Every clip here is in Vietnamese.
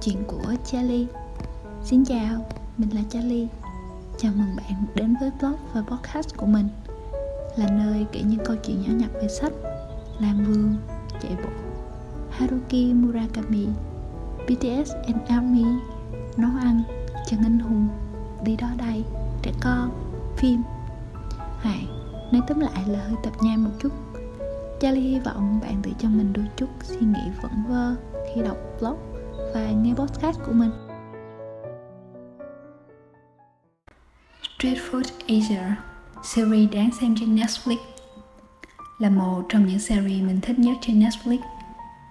Chuyện của Charlie. Xin chào, mình là Charlie. Chào mừng bạn đến với blog và podcast của mình. Là nơi kể những câu chuyện nhỏ nhặt về sách Làm vườn, chạy bộ Haruki Murakami BTS and ARMY Nấu ăn, chân anh hùng Đi đó đây, trẻ con, phim. Hãy nói tóm lại là hơi tập nhai một chút. Charlie hy vọng bạn tự cho mình đôi chút suy nghĩ vẩn vơ khi đọc blog và nghe podcast của mình. Street Food Asia, series đáng xem trên Netflix, là một trong những series mình thích nhất trên Netflix.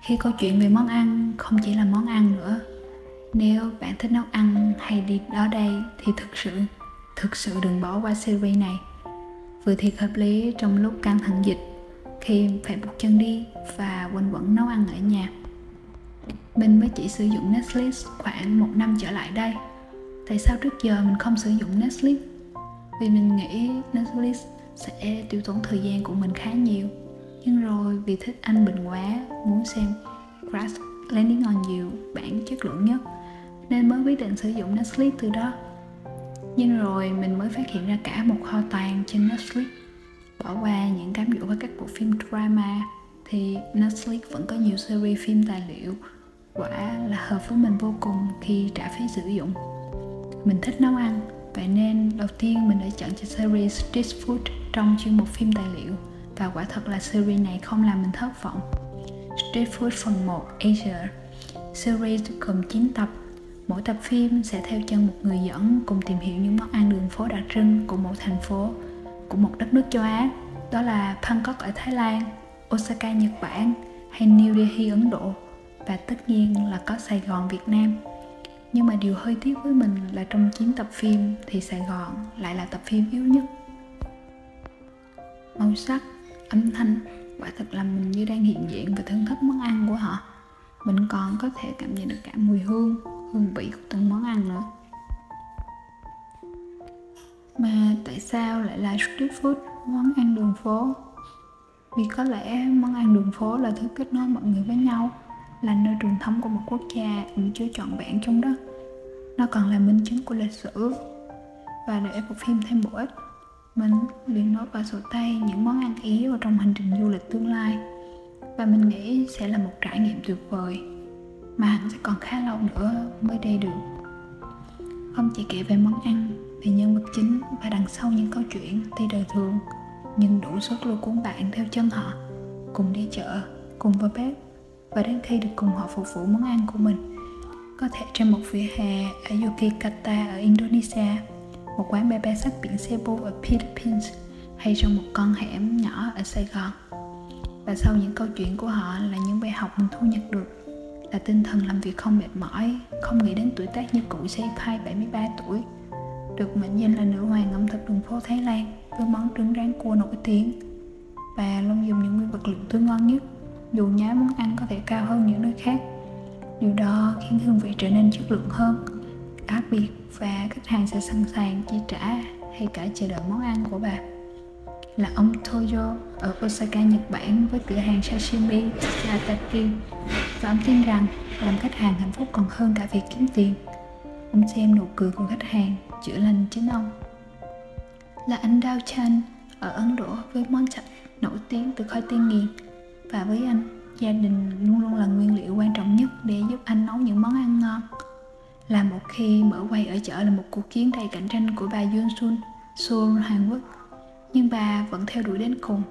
Khi câu chuyện về món ăn không chỉ là món ăn nữa, nếu bạn thích nấu ăn hay đi đó đây thì thực sự, thực sự đừng bỏ qua series này. Vừa thiệt hợp lý trong lúc căng thẳng dịch khi phải buộc chân đi và quanh quẩn nấu ăn ở nhà mình mới chỉ sử dụng Netflix khoảng một năm trở lại đây. Tại sao trước giờ mình không sử dụng Netflix? Vì mình nghĩ Netflix sẽ tiêu tốn thời gian của mình khá nhiều. Nhưng rồi vì thích anh bình quá, muốn xem Crash Landing on You, bản chất lượng nhất, nên mới quyết định sử dụng Netflix từ đó. Nhưng rồi mình mới phát hiện ra cả một kho tàng trên Netflix. Bỏ qua những cám dỗ với các bộ phim drama, thì Netflix vẫn có nhiều series phim tài liệu quả là hợp với mình vô cùng khi trả phí sử dụng. Mình thích nấu ăn vậy nên đầu tiên mình đã chọn cho series Street Food trong chuyên mục phim tài liệu. Và quả thật là series này không làm mình thất vọng. Street Food phần 1 Asia. Series gồm 9 tập. Mỗi tập phim sẽ theo chân một người dẫn cùng tìm hiểu những món ăn đường phố đặc trưng của một thành phố, của một đất nước châu Á, đó là Bangkok ở Thái Lan, Osaka Nhật Bản hay New Delhi Ấn Độ và tất nhiên là có Sài Gòn Việt Nam. Nhưng mà điều hơi tiếc với mình là trong 9 tập phim thì Sài Gòn lại là tập phim yếu nhất. Màu sắc, âm thanh quả thật là mình như đang hiện diện và thưởng thức món ăn của họ. Mình còn có thể cảm nhận được cả mùi hương, hương vị của từng món ăn nữa. Mà tại sao lại là street food, món ăn đường phố? Vì có lẽ món ăn đường phố là thứ kết nối mọi người với nhau là nơi truyền thống của một quốc gia ẩn chứa trọn vẹn trong đó. Nó còn là minh chứng của lịch sử. Và để bộ phim thêm bổ ích, mình liền nốt vào sổ tay những món ăn ý vào trong hành trình du lịch tương lai. Và mình nghĩ sẽ là một trải nghiệm tuyệt vời, mà hẳn sẽ còn khá lâu nữa mới đây được. Không chỉ kể về món ăn về nhân vật chính và đằng sau những câu chuyện tuy đời thường, nhưng đủ sức lôi cuốn bạn theo chân họ, cùng đi chợ, cùng vào bếp và đến khi được cùng họ phục vụ món ăn của mình. Có thể trên một vỉa hè ở Yogyakarta ở Indonesia, một quán bè bè sắc biển Cebu ở Philippines hay trong một con hẻm nhỏ ở Sài Gòn. Và sau những câu chuyện của họ là những bài học mình thu nhận được, là tinh thần làm việc không mệt mỏi, không nghĩ đến tuổi tác như cụ Seipai 73 tuổi, được mệnh danh là nữ hoàng ẩm thực đường phố Thái Lan với món trứng rán cua nổi tiếng và luôn dùng những nguyên vật liệu tươi ngon nhất dù giá món ăn có thể cao hơn những nơi khác điều đó khiến hương vị trở nên chất lượng hơn đặc biệt và khách hàng sẽ sẵn sàng chi trả hay cả chờ đợi món ăn của bà là ông Toyo ở Osaka, Nhật Bản với cửa hàng sashimi Yataki và ông tin rằng làm khách hàng hạnh phúc còn hơn cả việc kiếm tiền. Ông xem nụ cười của khách hàng chữa lành chính ông. Là anh Dao Chan ở Ấn Độ với món chặt nổi tiếng từ khoai tây nghiền và với anh. Gia đình luôn luôn là nguyên liệu quan trọng nhất để giúp anh nấu những món ăn ngon. Là một khi mở quay ở chợ là một cuộc chiến đầy cạnh tranh của bà Yoon Sun, Seoul, Hàn Quốc. Nhưng bà vẫn theo đuổi đến cùng.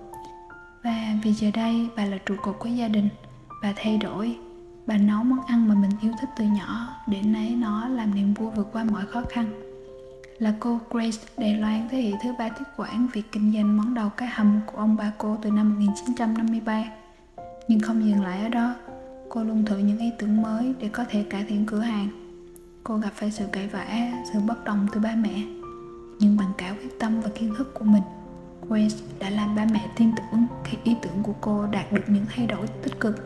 Và vì giờ đây bà là trụ cột của gia đình, bà thay đổi, bà nấu món ăn mà mình yêu thích từ nhỏ, để lấy nó làm niềm vui vượt qua mọi khó khăn. Là cô Grace Đài Loan thế hệ thứ ba tiếp quản việc kinh doanh món đầu cá hầm của ông bà cô từ năm 1953. Nhưng không dừng lại ở đó, cô luôn thử những ý tưởng mới để có thể cải thiện cửa hàng. Cô gặp phải sự cãi vã, sự bất đồng từ ba mẹ. Nhưng bằng cả quyết tâm và kiến thức của mình, Grace đã làm ba mẹ tin tưởng khi ý tưởng của cô đạt được những thay đổi tích cực.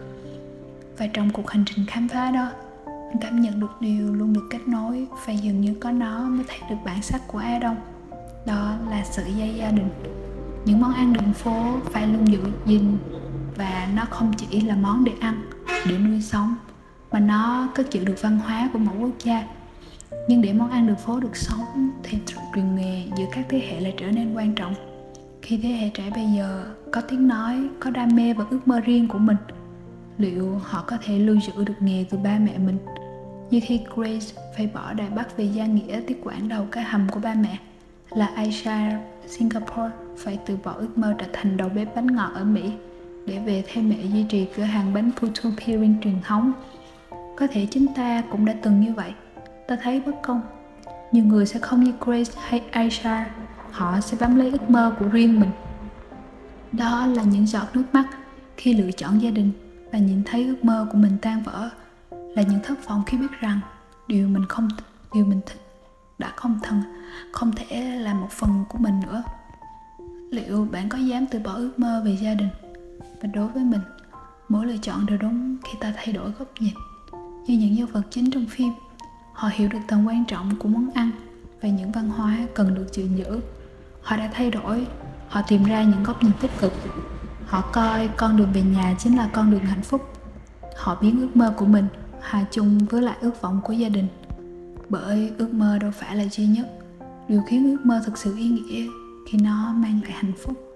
Và trong cuộc hành trình khám phá đó, anh cảm nhận được điều luôn được kết nối và dường như có nó mới thấy được bản sắc của A Đông đó là sự dây gia đình những món ăn đường phố phải luôn giữ gìn và nó không chỉ là món để ăn, để nuôi sống, mà nó cất giữ được văn hóa của mỗi quốc gia. Nhưng để món ăn đường phố được sống thì truyền nghề giữa các thế hệ lại trở nên quan trọng. Khi thế hệ trẻ bây giờ có tiếng nói, có đam mê và ước mơ riêng của mình, liệu họ có thể lưu giữ được nghề từ ba mẹ mình? Như khi Grace phải bỏ Đài Bắc về gia nghĩa tiếp quản đầu cái hầm của ba mẹ, là Aisha, Singapore phải từ bỏ ước mơ trở thành đầu bếp bánh ngọt ở Mỹ để về theo mẹ duy trì cửa hàng bánh Putu Piring truyền thống. Có thể chúng ta cũng đã từng như vậy. Ta thấy bất công. Nhiều người sẽ không như Grace hay Aisha, họ sẽ bám lấy ước mơ của riêng mình. Đó là những giọt nước mắt khi lựa chọn gia đình và nhìn thấy ước mơ của mình tan vỡ là những thất vọng khi biết rằng điều mình không điều mình thích đã không thân không thể là một phần của mình nữa liệu bạn có dám từ bỏ ước mơ về gia đình và đối với mình, mỗi lựa chọn đều đúng khi ta thay đổi góc nhìn. Như những nhân vật chính trong phim, họ hiểu được tầm quan trọng của món ăn và những văn hóa cần được gìn giữ. Họ đã thay đổi, họ tìm ra những góc nhìn tích cực. Họ coi con đường về nhà chính là con đường hạnh phúc. Họ biến ước mơ của mình hòa chung với lại ước vọng của gia đình. Bởi ước mơ đâu phải là duy nhất, điều khiến ước mơ thực sự ý nghĩa khi nó mang lại hạnh phúc.